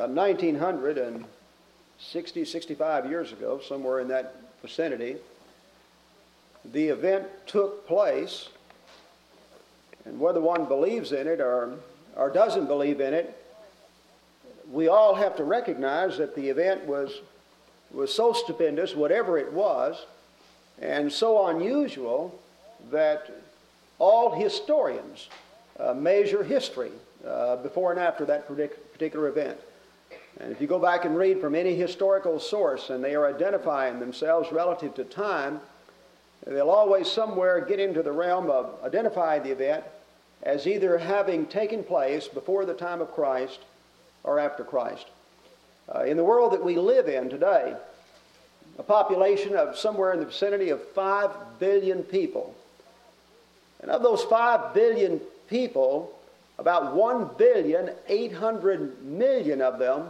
uh, 1960, 65 years ago, somewhere in that vicinity, the event took place, and whether one believes in it or, or doesn't believe in it, we all have to recognize that the event was, was so stupendous, whatever it was, and so unusual that all historians uh, measure history uh, before and after that particular event. And if you go back and read from any historical source and they are identifying themselves relative to time, they'll always somewhere get into the realm of identifying the event as either having taken place before the time of Christ or after Christ. Uh, in the world that we live in today, a population of somewhere in the vicinity of 5 billion people. And of those 5 billion people, about 1 billion 800 million of them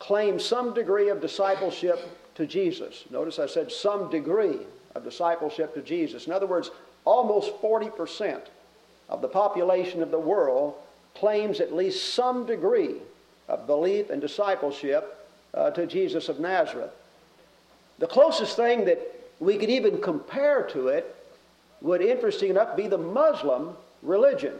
claim some degree of discipleship to Jesus. Notice I said some degree of discipleship to Jesus. In other words, almost 40% of the population of the world claims at least some degree of belief and discipleship uh, to Jesus of Nazareth. The closest thing that we could even compare to it would, interesting enough, be the Muslim religion.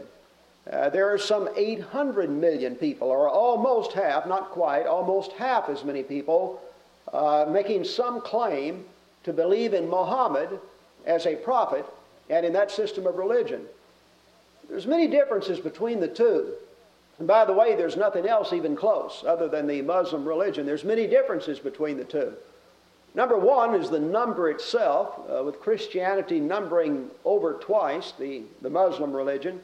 Uh, there are some 800 million people, or almost half, not quite, almost half as many people, uh, making some claim to believe in Muhammad as a prophet and in that system of religion. There's many differences between the two. And by the way, there's nothing else even close other than the Muslim religion. There's many differences between the two. Number one is the number itself, uh, with Christianity numbering over twice the, the Muslim religion.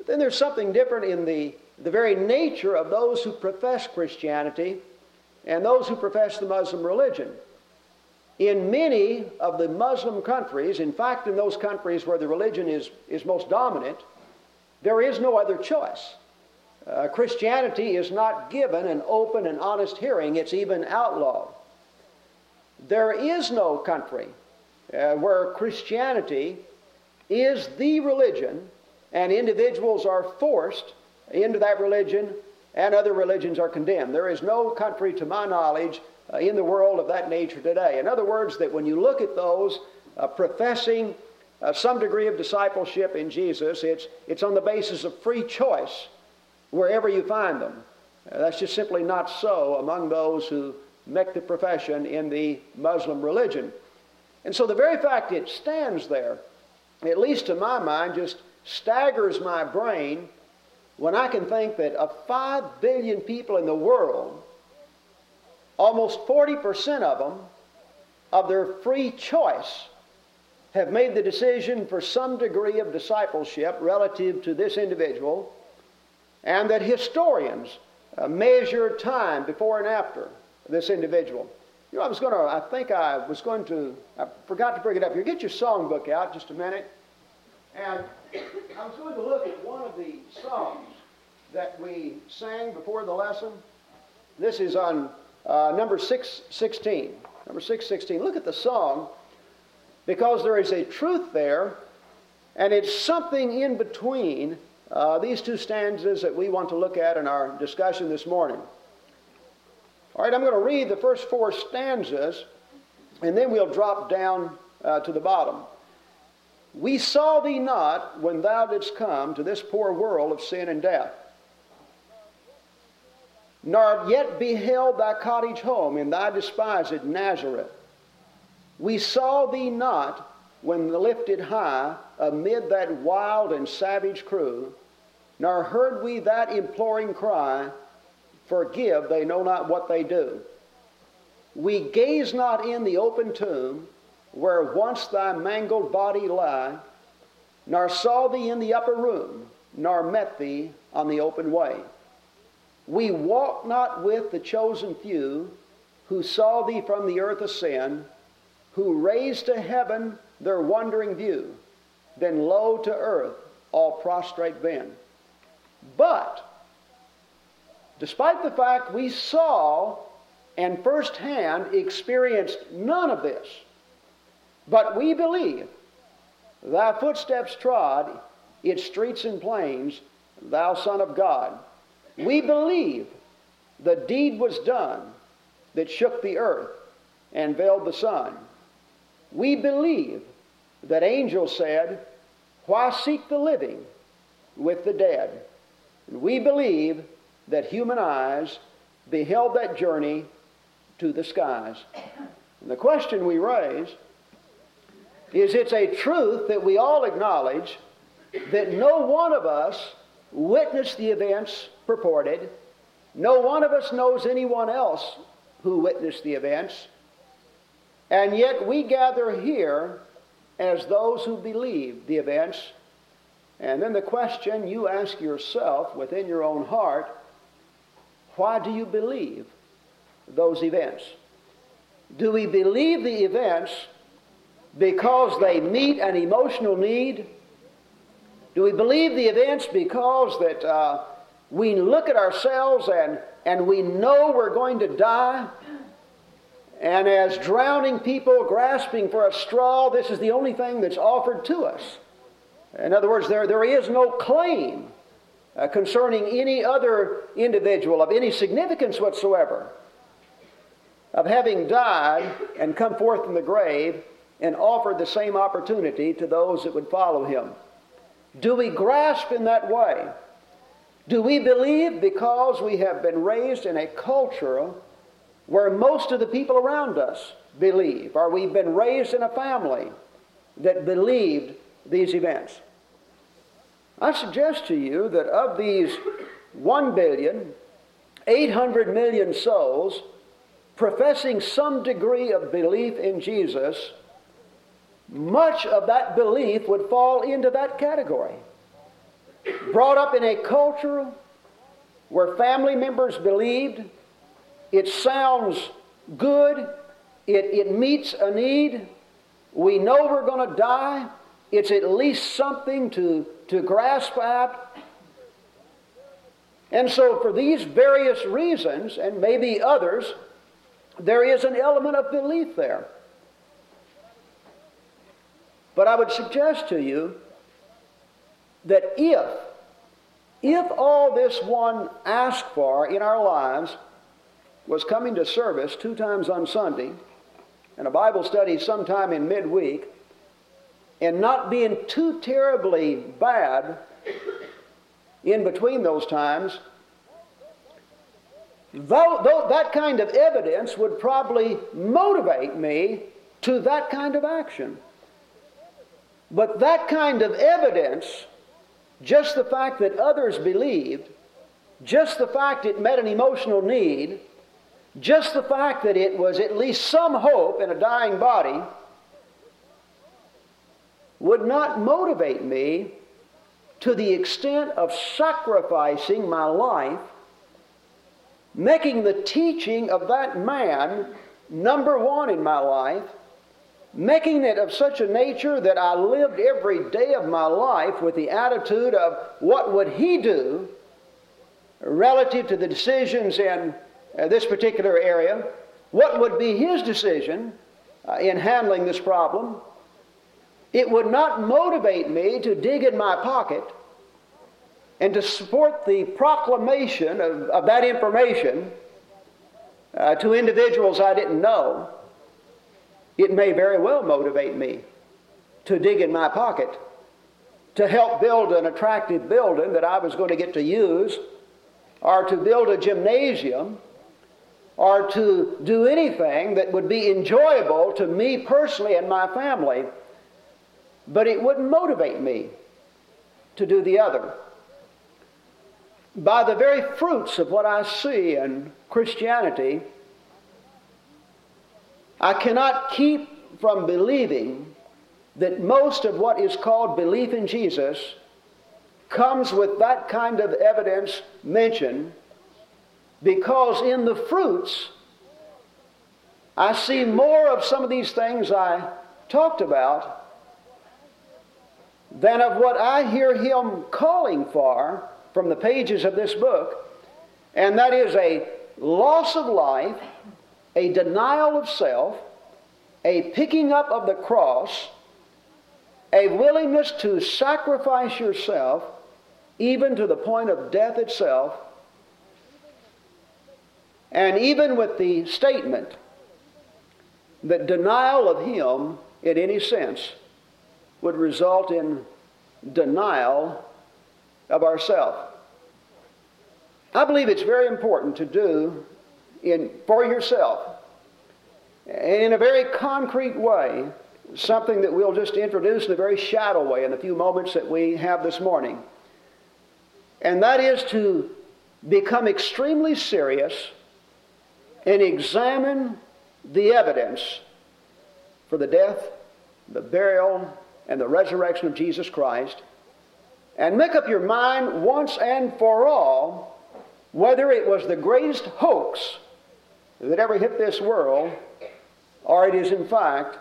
But then there's something different in the, the very nature of those who profess Christianity and those who profess the Muslim religion. In many of the Muslim countries, in fact, in those countries where the religion is, is most dominant, there is no other choice. Uh, Christianity is not given an open and honest hearing, it's even outlawed. There is no country uh, where Christianity is the religion and individuals are forced into that religion and other religions are condemned. There is no country, to my knowledge, uh, in the world of that nature today. In other words, that when you look at those uh, professing uh, some degree of discipleship in Jesus, it's, it's on the basis of free choice wherever you find them. Uh, that's just simply not so among those who make the profession in the Muslim religion. And so the very fact it stands there, at least to my mind, just staggers my brain when I can think that of 5 billion people in the world, almost 40% of them, of their free choice, have made the decision for some degree of discipleship relative to this individual, and that historians uh, measure time before and after this individual. You know, I was going to, I think I was going to, I forgot to bring it up here. Get your songbook out just a minute. And I was going to look at one of the songs that we sang before the lesson. This is on uh, number 616. Number 616. Look at the song because there is a truth there, and it's something in between uh, these two stanzas that we want to look at in our discussion this morning. All right, I'm going to read the first four stanzas, and then we'll drop down uh, to the bottom. We saw thee not when thou didst come to this poor world of sin and death, nor yet beheld thy cottage home in thy despised Nazareth. We saw thee not when lifted high amid that wild and savage crew, nor heard we that imploring cry, Forgive, they know not what they do. We gaze not in the open tomb, where once thy mangled body lie, nor saw thee in the upper room, nor met thee on the open way. We walk not with the chosen few, who saw thee from the earth ascend, who raised to heaven their wondering view, then low to earth all prostrate bend. But, despite the fact we saw and firsthand experienced none of this, but we believe thy footsteps trod its streets and plains, thou Son of God. We believe the deed was done that shook the earth and veiled the sun. We believe that angels said, Why seek the living with the dead? And we believe that human eyes beheld that journey to the skies. And the question we raise is it's a truth that we all acknowledge that no one of us witnessed the events purported. No one of us knows anyone else who witnessed the events. And yet we gather here as those who believe the events. And then the question you ask yourself within your own heart why do you believe those events? Do we believe the events because they meet an emotional need? Do we believe the events because that uh, we look at ourselves and, and we know we're going to die? And as drowning people grasping for a straw, this is the only thing that's offered to us. In other words, there, there is no claim uh, concerning any other individual of any significance whatsoever of having died and come forth from the grave and offered the same opportunity to those that would follow him. Do we grasp in that way? Do we believe because we have been raised in a culture where most of the people around us believe, or we've been raised in a family that believed these events. I suggest to you that of these 1 billion, 800 million souls professing some degree of belief in Jesus, much of that belief would fall into that category. Brought up in a culture where family members believed, it sounds good. It, it meets a need. We know we're going to die. It's at least something to, to grasp at. And so, for these various reasons, and maybe others, there is an element of belief there. But I would suggest to you that if, if all this one asked for in our lives was coming to service two times on Sunday and a Bible study sometime in midweek and not being too terribly bad in between those times, though, though that kind of evidence would probably motivate me to that kind of action. But that kind of evidence, just the fact that others believed, just the fact it met an emotional need, just the fact that it was at least some hope in a dying body would not motivate me to the extent of sacrificing my life, making the teaching of that man number one in my life, making it of such a nature that I lived every day of my life with the attitude of what would he do relative to the decisions in uh, this particular area, what would be his decision uh, in handling this problem, it would not motivate me to dig in my pocket and to support the proclamation of, of that information uh, to individuals I didn't know. It may very well motivate me to dig in my pocket to help build an attractive building that I was going to get to use or to build a gymnasium or to do anything that would be enjoyable to me personally and my family, but it wouldn't motivate me to do the other. By the very fruits of what I see in Christianity, I cannot keep from believing that most of what is called belief in Jesus comes with that kind of evidence mentioned because in the fruits, I see more of some of these things I talked about than of what I hear him calling for from the pages of this book, and that is a loss of life, a denial of self, a picking up of the cross, a willingness to sacrifice yourself even to the point of death itself And even with the statement that denial of Him in any sense would result in denial of ourself. I believe it's very important to do in, for yourself, in a very concrete way, something that we'll just introduce in a very shadow way in the few moments that we have this morning. And that is to become extremely serious and examine the evidence for the death, the burial, and the resurrection of Jesus Christ, and make up your mind once and for all whether it was the greatest hoax that ever hit this world or it is in fact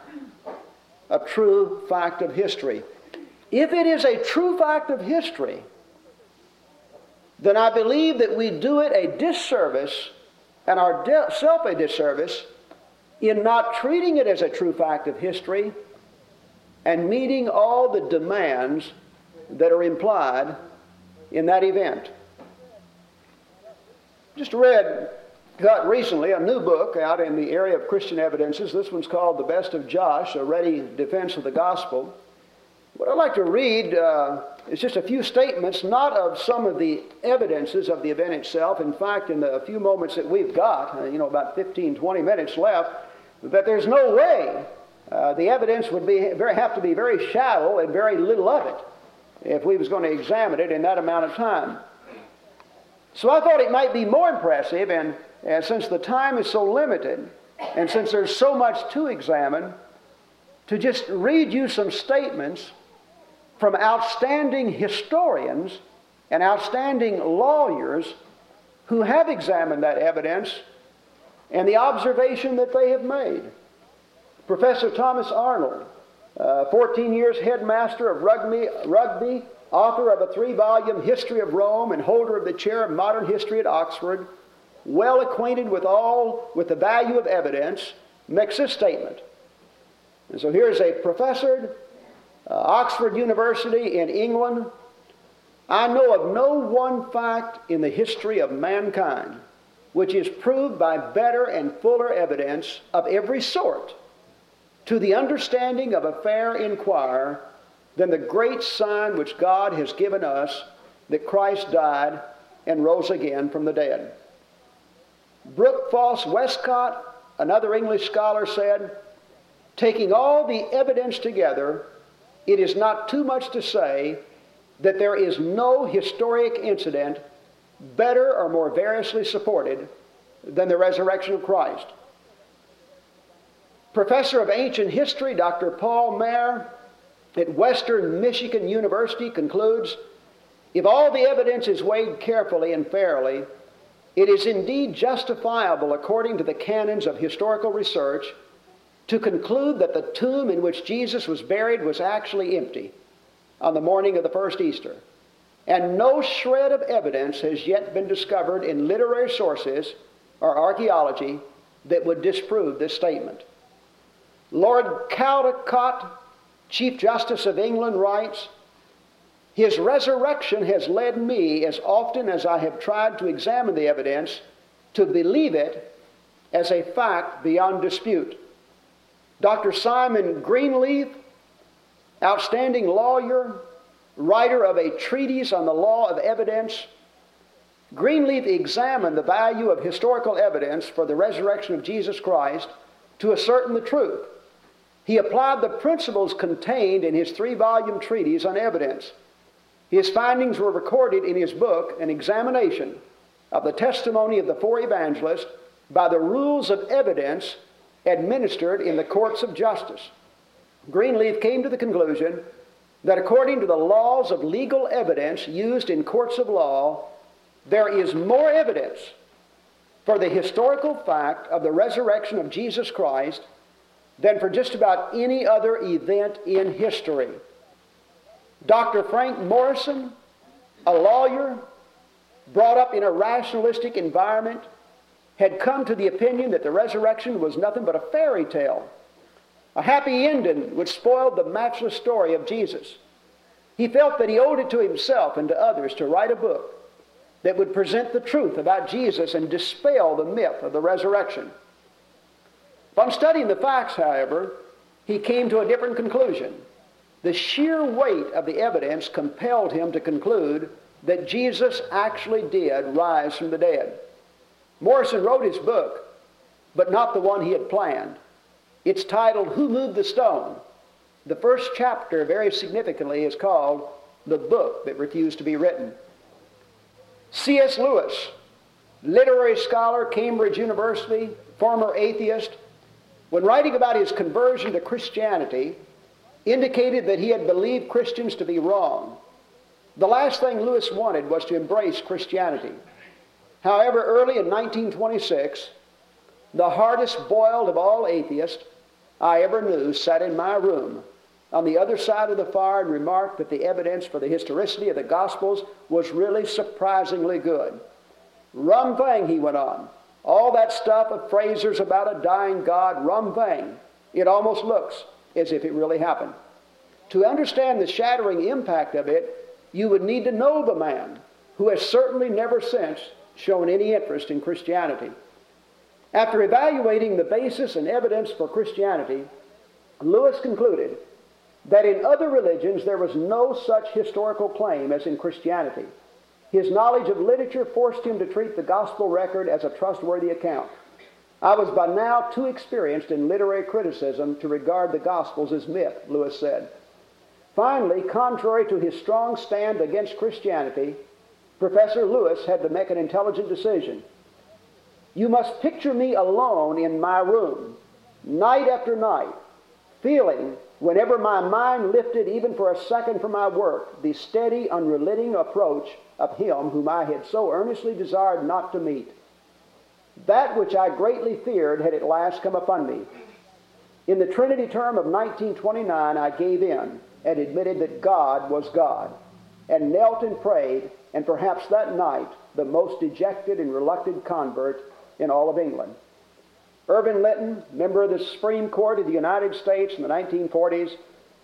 a true fact of history. If it is a true fact of history, then I believe that we do it a disservice and ourselves a disservice in not treating it as a true fact of history and meeting all the demands that are implied in that event. Just read, got recently a new book out in the area of Christian evidences. This one's called The Best of Josh, a ready defense of the gospel. What I'd like to read uh, is just a few statements, not of some of the evidences of the event itself. In fact, in the few moments that we've got, uh, you know, about 15, 20 minutes left, that there's no way uh, the evidence would be very, have to be very shallow and very little of it if we was going to examine it in that amount of time. So I thought it might be more impressive, and, and since the time is so limited, and since there's so much to examine, to just read you some statements from outstanding historians and outstanding lawyers who have examined that evidence and the observation that they have made. Professor Thomas Arnold, uh, 14 years headmaster of rugby, rugby, author of a three volume history of Rome, and holder of the chair of modern history at Oxford, well acquainted with all, with the value of evidence, makes this statement. And so here's a professor, uh, Oxford University in England. I know of no one fact in the history of mankind which is proved by better and fuller evidence of every sort to the understanding of a fair inquirer than the great sign which God has given us that Christ died and rose again from the dead. Brooke Foss Westcott, another English scholar, said, Taking all the evidence together, it is not too much to say that there is no historic incident better or more variously supported than the resurrection of Christ. Professor of Ancient History Dr. Paul Maier at Western Michigan University concludes if all the evidence is weighed carefully and fairly, it is indeed justifiable, according to the canons of historical research, to conclude that the tomb in which Jesus was buried was actually empty on the morning of the first Easter. And no shred of evidence has yet been discovered in literary sources or archaeology that would disprove this statement. Lord Caldecote, Chief Justice of England, writes His resurrection has led me, as often as I have tried to examine the evidence, to believe it as a fact beyond dispute. Dr. Simon Greenleaf, outstanding lawyer, writer of a treatise on the law of evidence, Greenleaf examined the value of historical evidence for the resurrection of Jesus Christ to ascertain the truth. He applied the principles contained in his three volume treatise on evidence. His findings were recorded in his book, An Examination of the Testimony of the Four Evangelists by the Rules of Evidence administered in the courts of justice. Greenleaf came to the conclusion that according to the laws of legal evidence used in courts of law, there is more evidence for the historical fact of the resurrection of Jesus Christ than for just about any other event in history. Dr. Frank Morison, a lawyer brought up in a rationalistic environment, had come to the opinion that the resurrection was nothing but a fairy tale, a happy ending which spoiled the matchless story of Jesus. He felt that he owed it to himself and to others to write a book that would present the truth about Jesus and dispel the myth of the resurrection. Upon studying the facts, however, he came to a different conclusion. The sheer weight of the evidence compelled him to conclude that Jesus actually did rise from the dead. Morison wrote his book, but not the one he had planned. It's titled Who Moved the Stone? The first chapter, very significantly, is called The Book That Refused to Be Written. C.S. Lewis, literary scholar, Cambridge University, former atheist, when writing about his conversion to Christianity, indicated that he had believed Christians to be wrong. The last thing Lewis wanted was to embrace Christianity. However, early in 1926, the hardest boiled of all atheists I ever knew sat in my room on the other side of the fire and remarked that the evidence for the historicity of the Gospels was really surprisingly good. Rum thing, he went on. All that stuff of Frazer's about a dying God, rum thing. It almost looks as if it really happened. To understand the shattering impact of it, you would need to know the man who has certainly never since shown any interest in Christianity. After evaluating the basis and evidence for Christianity, Lewis concluded that in other religions there was no such historical claim as in Christianity. His knowledge of literature forced him to treat the gospel record as a trustworthy account. I was by now too experienced in literary criticism to regard the Gospels as myth, Lewis said. Finally, contrary to his strong stand against Christianity, Professor Lewis had to make an intelligent decision. You must picture me alone in my room, night after night, feeling whenever my mind lifted even for a second from my work, the steady, unrelenting approach of him whom I had so earnestly desired not to meet. That which I greatly feared had at last come upon me. In the Trinity term of 1929, I gave in and admitted that God was God, and knelt and prayed, and perhaps that night the most dejected and reluctant convert in all of England. Irvin Linton, member of the Supreme Court of the United States in the 1940s,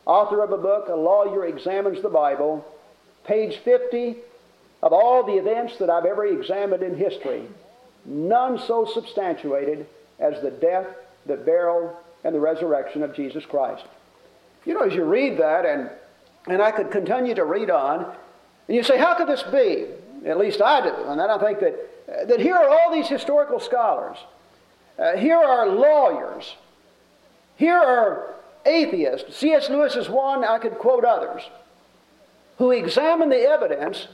author of a book, A Lawyer Examines the Bible, page 50 of all the events that I've ever examined in history, none so substantiated as the death, the burial, and the resurrection of Jesus Christ. You know, as you read that, and, and I could continue to read on, and you say, how could this be? At least I do. And then I think that, that here are all these historical scholars uh, here are lawyers. Here are atheists. C.S. Lewis is one, I could quote others, who examine the evidence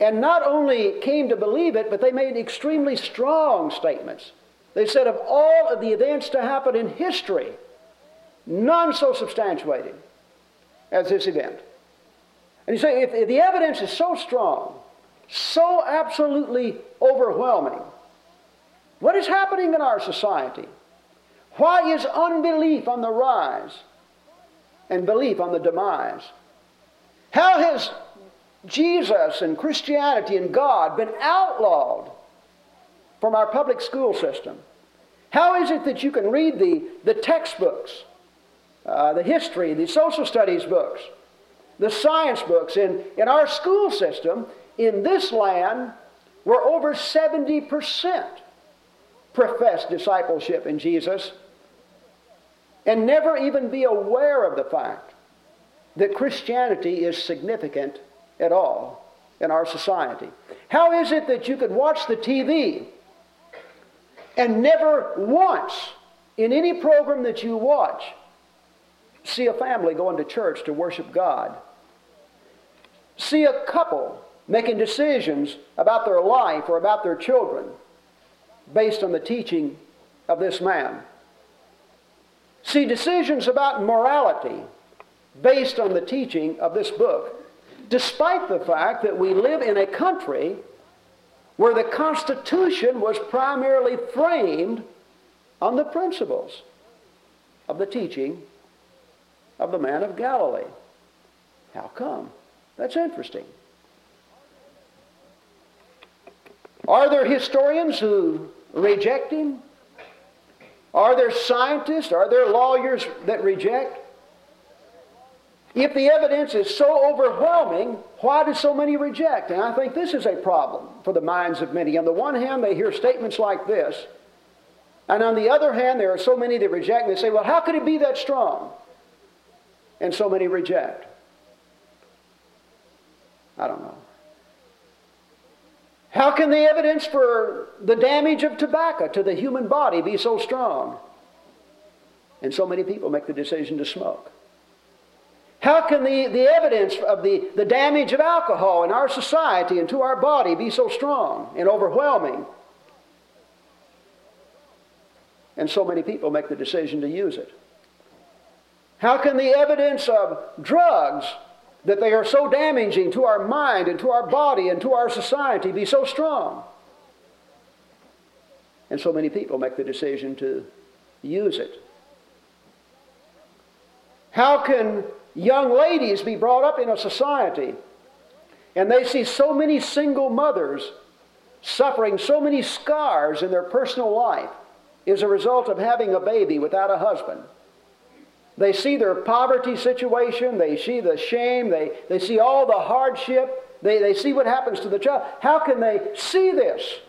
and not only came to believe it, but they made extremely strong statements. They said of all of the events to happen in history, none so substantiated as this event. And you say, if, if the evidence is so strong, so absolutely overwhelming, what is happening in our society? Why is unbelief on the rise and belief on the demise? How has Jesus and Christianity and God been outlawed from our public school system? How is it that you can read the, the textbooks, uh, the history, the social studies books, the science books in, in our school system in this land where over 70% profess discipleship in Jesus and never even be aware of the fact that Christianity is significant at all in our society. How is it that you could watch the TV and never once in any program that you watch see a family going to church to worship God? See a couple making decisions about their life or about their children based on the teaching of this man. See, decisions about morality based on the teaching of this book, despite the fact that we live in a country where the Constitution was primarily framed on the principles of the teaching of the man of Galilee. How come? That's interesting. Are there historians who reject him? Are there scientists? Are there lawyers that reject? If the evidence is so overwhelming, why do so many reject? And I think this is a problem for the minds of many. On the one hand, they hear statements like this, and on the other hand, there are so many that reject, and they say, well, how could it be that strong? And so many reject. I don't know. How can the evidence for the damage of tobacco to the human body be so strong? And so many people make the decision to smoke. How can the, the evidence of the, the damage of alcohol in our society and to our body be so strong and overwhelming? And so many people make the decision to use it. How can the evidence of drugs, that they are so damaging to our mind and to our body and to our society, be so strong? And so many people make the decision to use it. How can young ladies be brought up in a society and they see so many single mothers suffering so many scars in their personal life as a result of having a baby without a husband. They see their poverty situation, they see the shame, they, they see all the hardship, they, they see what happens to the child. How can they see this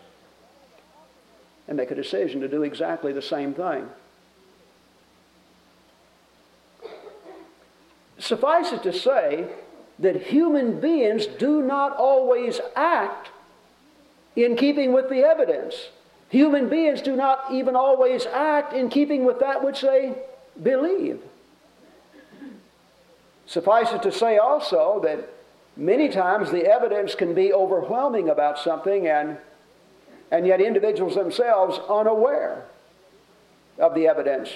and make a decision to do exactly the same thing? Suffice it to say that human beings do not always act in keeping with the evidence. Human beings do not even always act in keeping with that which they believe. Suffice it to say also that many times the evidence can be overwhelming about something and, and yet individuals themselves unaware of the evidence.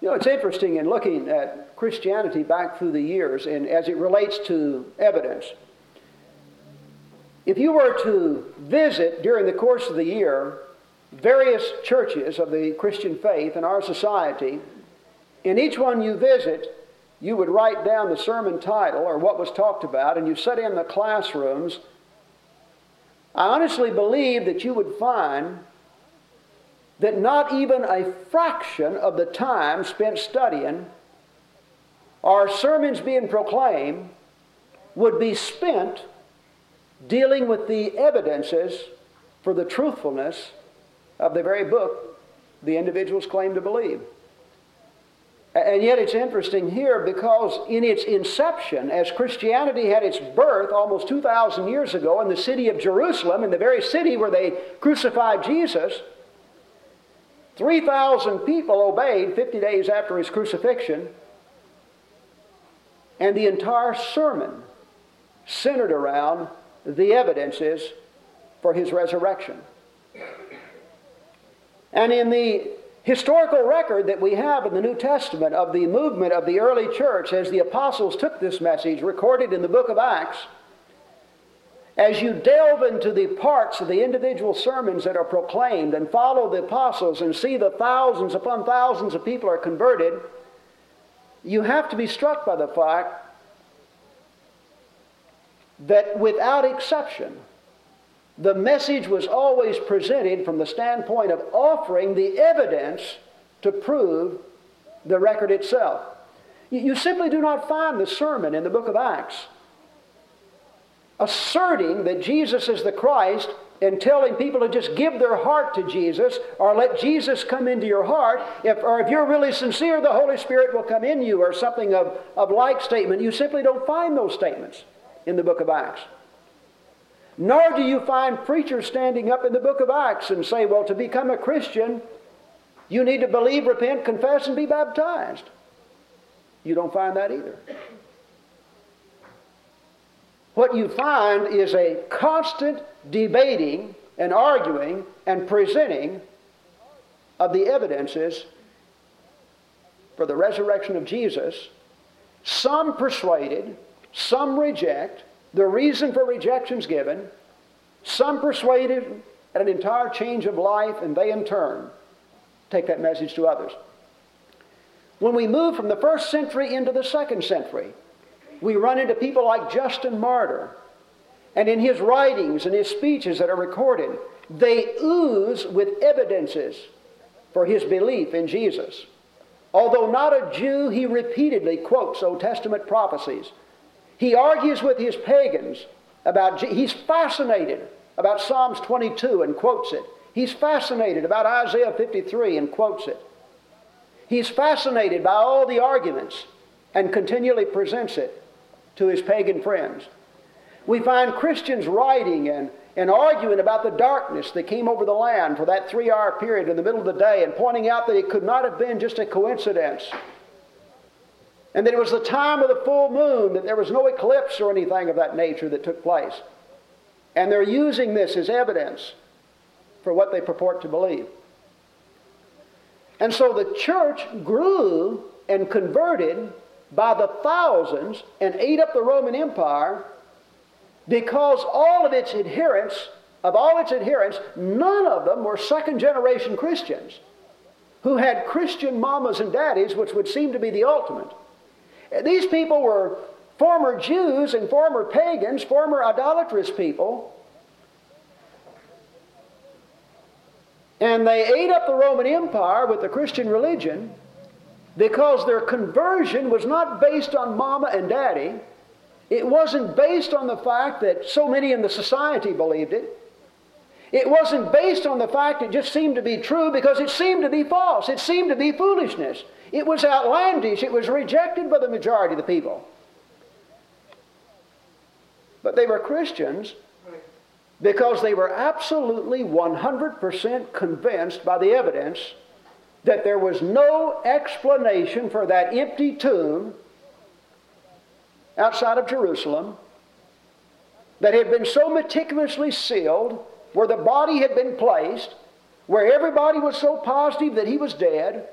You know, it's interesting in looking at Christianity back through the years and as it relates to evidence. If you were to visit during the course of the year various churches of the Christian faith in our society, in each one you visit, you would write down the sermon title or what was talked about, and you set in the classrooms. I honestly believe that you would find that not even a fraction of the time spent studying or sermons being proclaimed would be spent dealing with the evidences for the truthfulness of the very book the individuals claim to believe. And yet it's interesting here because in its inception, as Christianity had its birth almost 2,000 years ago in the city of Jerusalem, in the very city where they crucified Jesus, 3,000 people obeyed 50 days after his crucifixion, and the entire sermon centered around the evidences for his resurrection. And in the historical record that we have in the New Testament of the movement of the early church as the apostles took this message, recorded in the book of Acts, as you delve into the parts of the individual sermons that are proclaimed and follow the apostles and see the thousands upon thousands of people are converted, you have to be struck by the fact that without exception, the message was always presented from the standpoint of offering the evidence to prove the record itself. You simply do not find the sermon in the book of Acts asserting that Jesus is the Christ and telling people to just give their heart to Jesus or let Jesus come into your heart, if, or if you're really sincere, the Holy Spirit will come in you, or something of, of like statement. You simply don't find those statements in the book of Acts. Nor do you find preachers standing up in the book of Acts and say, well, to become a Christian, you need to believe, repent, confess, and be baptized. You don't find that either what you find is a constant debating and arguing and presenting of the evidences for the resurrection of Jesus. Some persuaded, some reject. The reason for rejection is given. Some persuaded at an entire change of life, and they in turn take that message to others. When we move from the first century into the second century, we run into people like Justin Martyr. And in his writings and his speeches that are recorded, they ooze with evidences for his belief in Jesus. Although not a Jew, he repeatedly quotes Old Testament prophecies. He argues with his pagans about, he's fascinated about Psalms 22 and quotes it. He's fascinated about Isaiah 53 and quotes it. He's fascinated by all the arguments and continually presents it to his pagan friends. We find Christians writing and, and arguing about the darkness that came over the land for that three hour period in the middle of the day and pointing out that it could not have been just a coincidence. And that it was the time of the full moon, that there was no eclipse or anything of that nature that took place. And they're using this as evidence for what they purport to believe. And so the church grew and converted by the thousands and ate up the Roman Empire because all of its adherents, of all its adherents, none of them were second generation Christians who had Christian mamas and daddies, which would seem to be the ultimate. These people were former Jews and former pagans, former idolatrous people. And they ate up the Roman Empire with the Christian religion because their conversion was not based on mama and daddy. It wasn't based on the fact that so many in the society believed it. It wasn't based on the fact it just seemed to be true because it seemed to be false. It seemed to be foolishness. It was outlandish. It was rejected by the majority of the people. But they were Christians because they were absolutely 100% convinced by the evidence that there was no explanation for that empty tomb outside of Jerusalem that had been so meticulously sealed, where the body had been placed, where everybody was so positive that he was dead,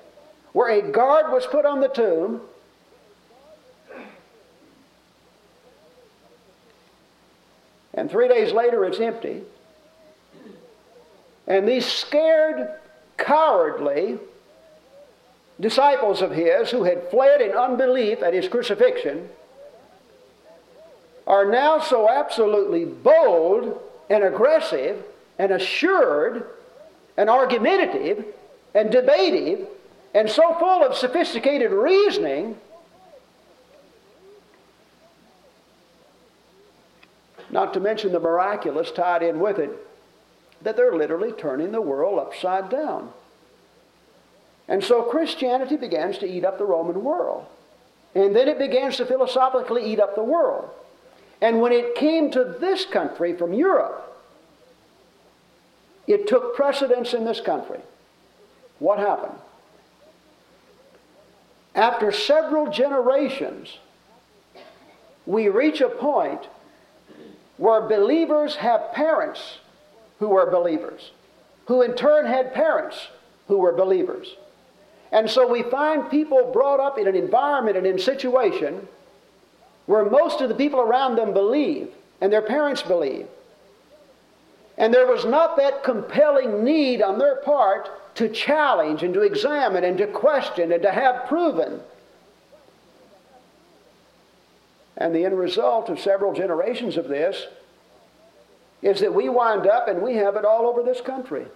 where a guard was put on the tomb. And three days later, it's empty. And these scared, cowardly disciples of his who had fled in unbelief at his crucifixion are now so absolutely bold and aggressive and assured and argumentative and debative and so full of sophisticated reasoning not to mention the miraculous tied in with it, that they're literally turning the world upside down. And so Christianity begins to eat up the Roman world. And then it begins to philosophically eat up the world. And when it came to this country from Europe, it took precedence in this country. What happened? After several generations, we reach a point where believers have parents who were believers, who in turn had parents who were believers. And so we find people brought up in an environment and in situation where most of the people around them believe and their parents believe. And there was not that compelling need on their part to challenge and to examine and to question and to have proven. And the end result of several generations of this is that we wind up and we have it all over this country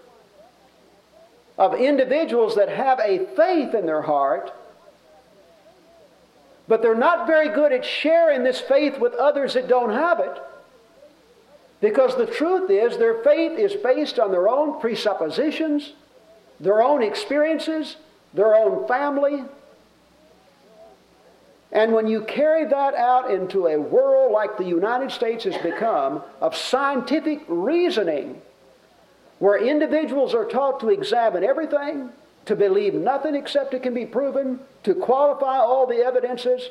of individuals that have a faith in their heart, but they're not very good at sharing this faith with others that don't have it. Because the truth is, their faith is based on their own presuppositions, their own experiences, their own family. And when you carry that out into a world like the United States has become of scientific reasoning, where individuals are taught to examine everything, to believe nothing except it can be proven, to qualify all the evidences.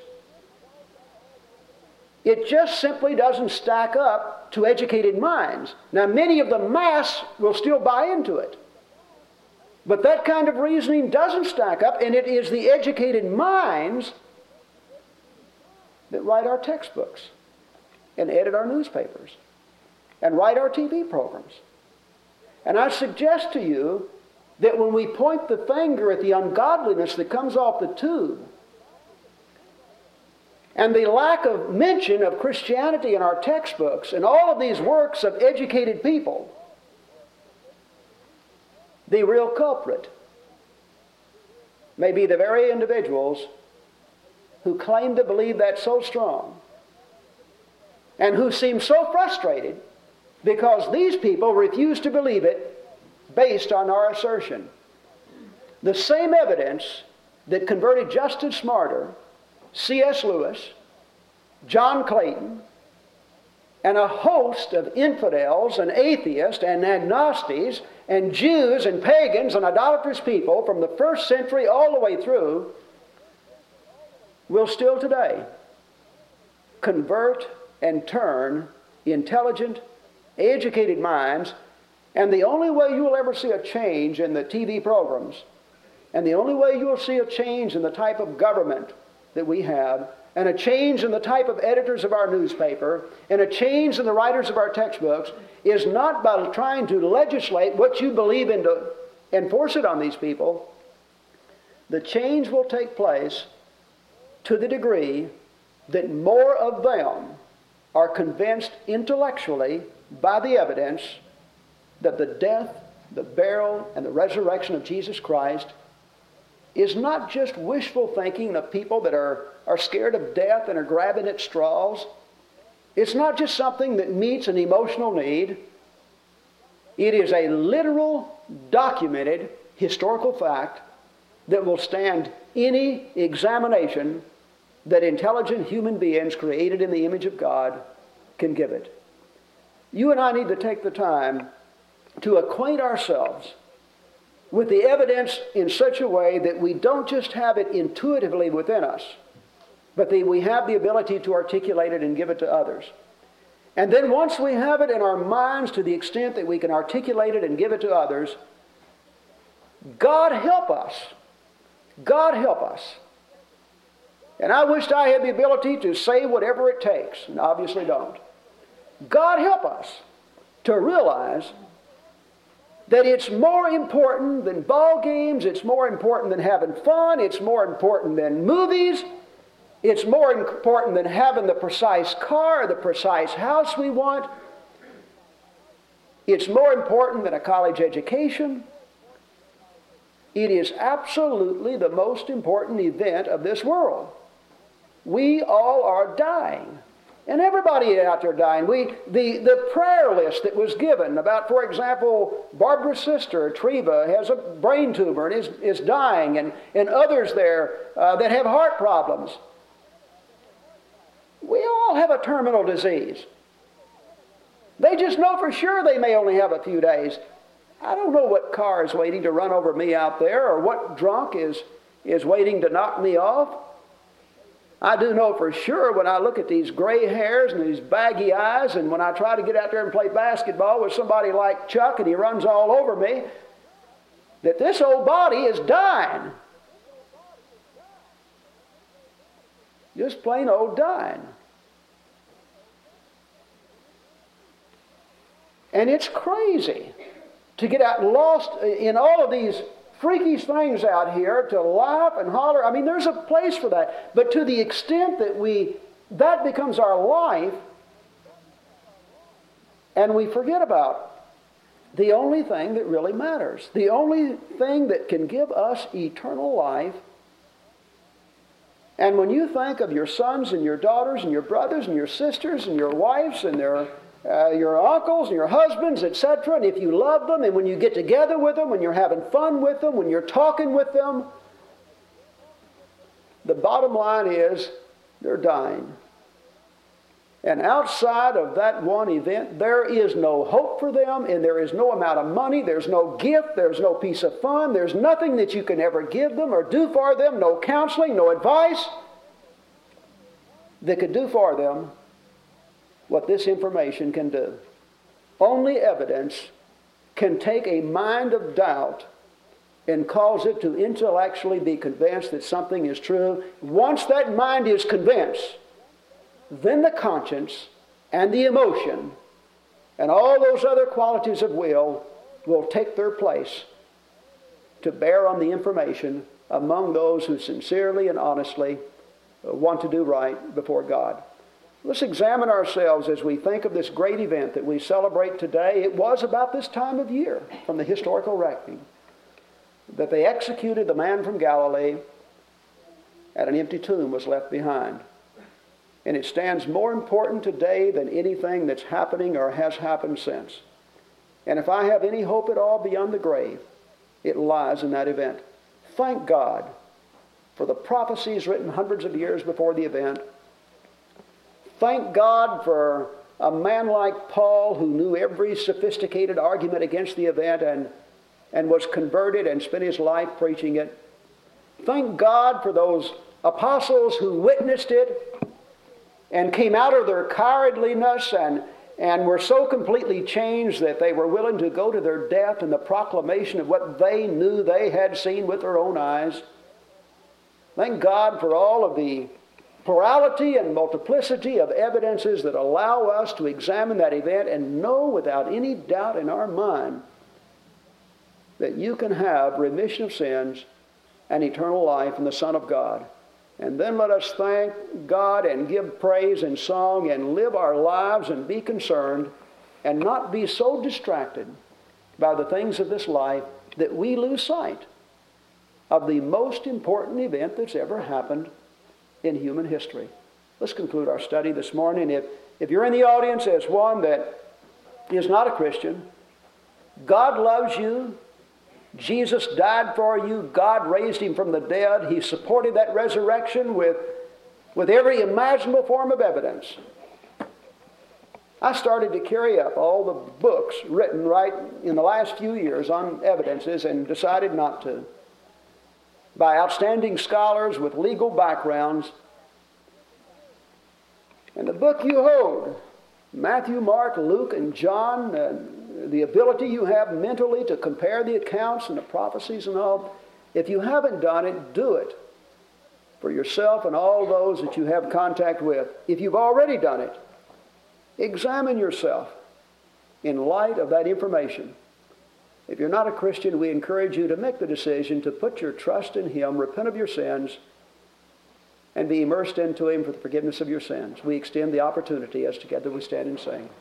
It just simply doesn't stack up to educated minds. Now, many of the mass will still buy into it. But that kind of reasoning doesn't stack up, and it is the educated minds that write our textbooks and edit our newspapers and write our TV programs and I suggest to you that when we point the finger at the ungodliness that comes off the tube and the lack of mention of Christianity in our textbooks and all of these works of educated people, the real culprit may be the very individuals who claim to believe that so strong and who seem so frustrated because these people refuse to believe it based on our assertion. The same evidence that converted Justin Martyr, C.S. Lewis, John Clayton, and a host of infidels and atheists and agnostics and Jews and pagans and idolatrous people from the first century all the way through will still today convert and turn intelligent, educated minds. And the only way you will ever see a change in the TV programs, and the only way you will see a change in the type of government that we have, and a change in the type of editors of our newspaper, and a change in the writers of our textbooks, is not by trying to legislate what you believe in to enforce it on these people. The change will take place to the degree that more of them are convinced intellectually by the evidence that the death, the burial, and the resurrection of Jesus Christ is not just wishful thinking of people that are, are scared of death and are grabbing at straws. It's not just something that meets an emotional need. It is a literal, documented historical fact that will stand any examination that intelligent human beings created in the image of God can give it. You and I need to take the time to acquaint ourselves with the evidence in such a way that we don't just have it intuitively within us, but that we have the ability to articulate it and give it to others. And then once we have it in our minds to the extent that we can articulate it and give it to others, God help us. God help us and I wished I had the ability to say whatever it takes, and obviously don't. God help us to realize that it's more important than ball games, it's more important than having fun, it's more important than movies, it's more important than having the precise car the precise house we want. It's more important than a college education. It is absolutely the most important event of this world. We all are dying. And everybody out there dying. We, the, the prayer list that was given about, for example, Barbara's sister, Treva, has a brain tumor and is, is dying, and, and others there uh, that have heart problems. We all have a terminal disease. They just know for sure they may only have a few days. I don't know what car is waiting to run over me out there or what drunk is, is waiting to knock me off. I do know for sure when I look at these gray hairs and these baggy eyes, and when I try to get out there and play basketball with somebody like Chuck and he runs all over me, that this old body is dying. Just plain old dying. And it's crazy to get out lost in all of these freakish things out here to laugh and holler. I mean, there's a place for that. But to the extent that we, that becomes our life, and we forget about the only thing that really matters, the only thing that can give us eternal life. And when you think of your sons and your daughters and your brothers and your sisters and your wives and their uh, your uncles and your husbands, etc. And if you love them, and when you get together with them, when you're having fun with them, when you're talking with them, the bottom line is they're dying. And outside of that one event, there is no hope for them, and there is no amount of money, there's no gift, there's no piece of fun, there's nothing that you can ever give them or do for them, no counseling, no advice that could do for them what this information can do. Only evidence can take a mind of doubt and cause it to intellectually be convinced that something is true. Once that mind is convinced, then the conscience and the emotion and all those other qualities of will will take their place to bear on the information among those who sincerely and honestly want to do right before God. Let's examine ourselves as we think of this great event that we celebrate today. It was about this time of year from the historical reckoning. that they executed the man from Galilee and an empty tomb was left behind. And it stands more important today than anything that's happening or has happened since. And if I have any hope at all beyond the grave, it lies in that event. Thank God for the prophecies written hundreds of years before the event. Thank God for a man like Paul who knew every sophisticated argument against the event and, and was converted and spent his life preaching it. Thank God for those apostles who witnessed it and came out of their cowardliness and, and were so completely changed that they were willing to go to their death in the proclamation of what they knew they had seen with their own eyes. Thank God for all of the plurality and multiplicity of evidences that allow us to examine that event and know without any doubt in our mind that you can have remission of sins and eternal life in the Son of God. And then let us thank God and give praise and song and live our lives and be concerned and not be so distracted by the things of this life that we lose sight of the most important event that's ever happened in human history. Let's conclude our study this morning. If, if you're in the audience as one that is not a Christian, God loves you. Jesus died for you. God raised him from the dead. He supported that resurrection with, with every imaginable form of evidence. I started to carry up all the books written right in the last few years on evidences and decided not to by outstanding scholars with legal backgrounds. And the book you hold, Matthew, Mark, Luke, and John, uh, the ability you have mentally to compare the accounts and the prophecies and all, if you haven't done it, do it for yourself and all those that you have contact with. If you've already done it, examine yourself in light of that information. If you're not a Christian, we encourage you to make the decision to put your trust in Him, repent of your sins, and be immersed into Him for the forgiveness of your sins. We extend the opportunity as together we stand and sing.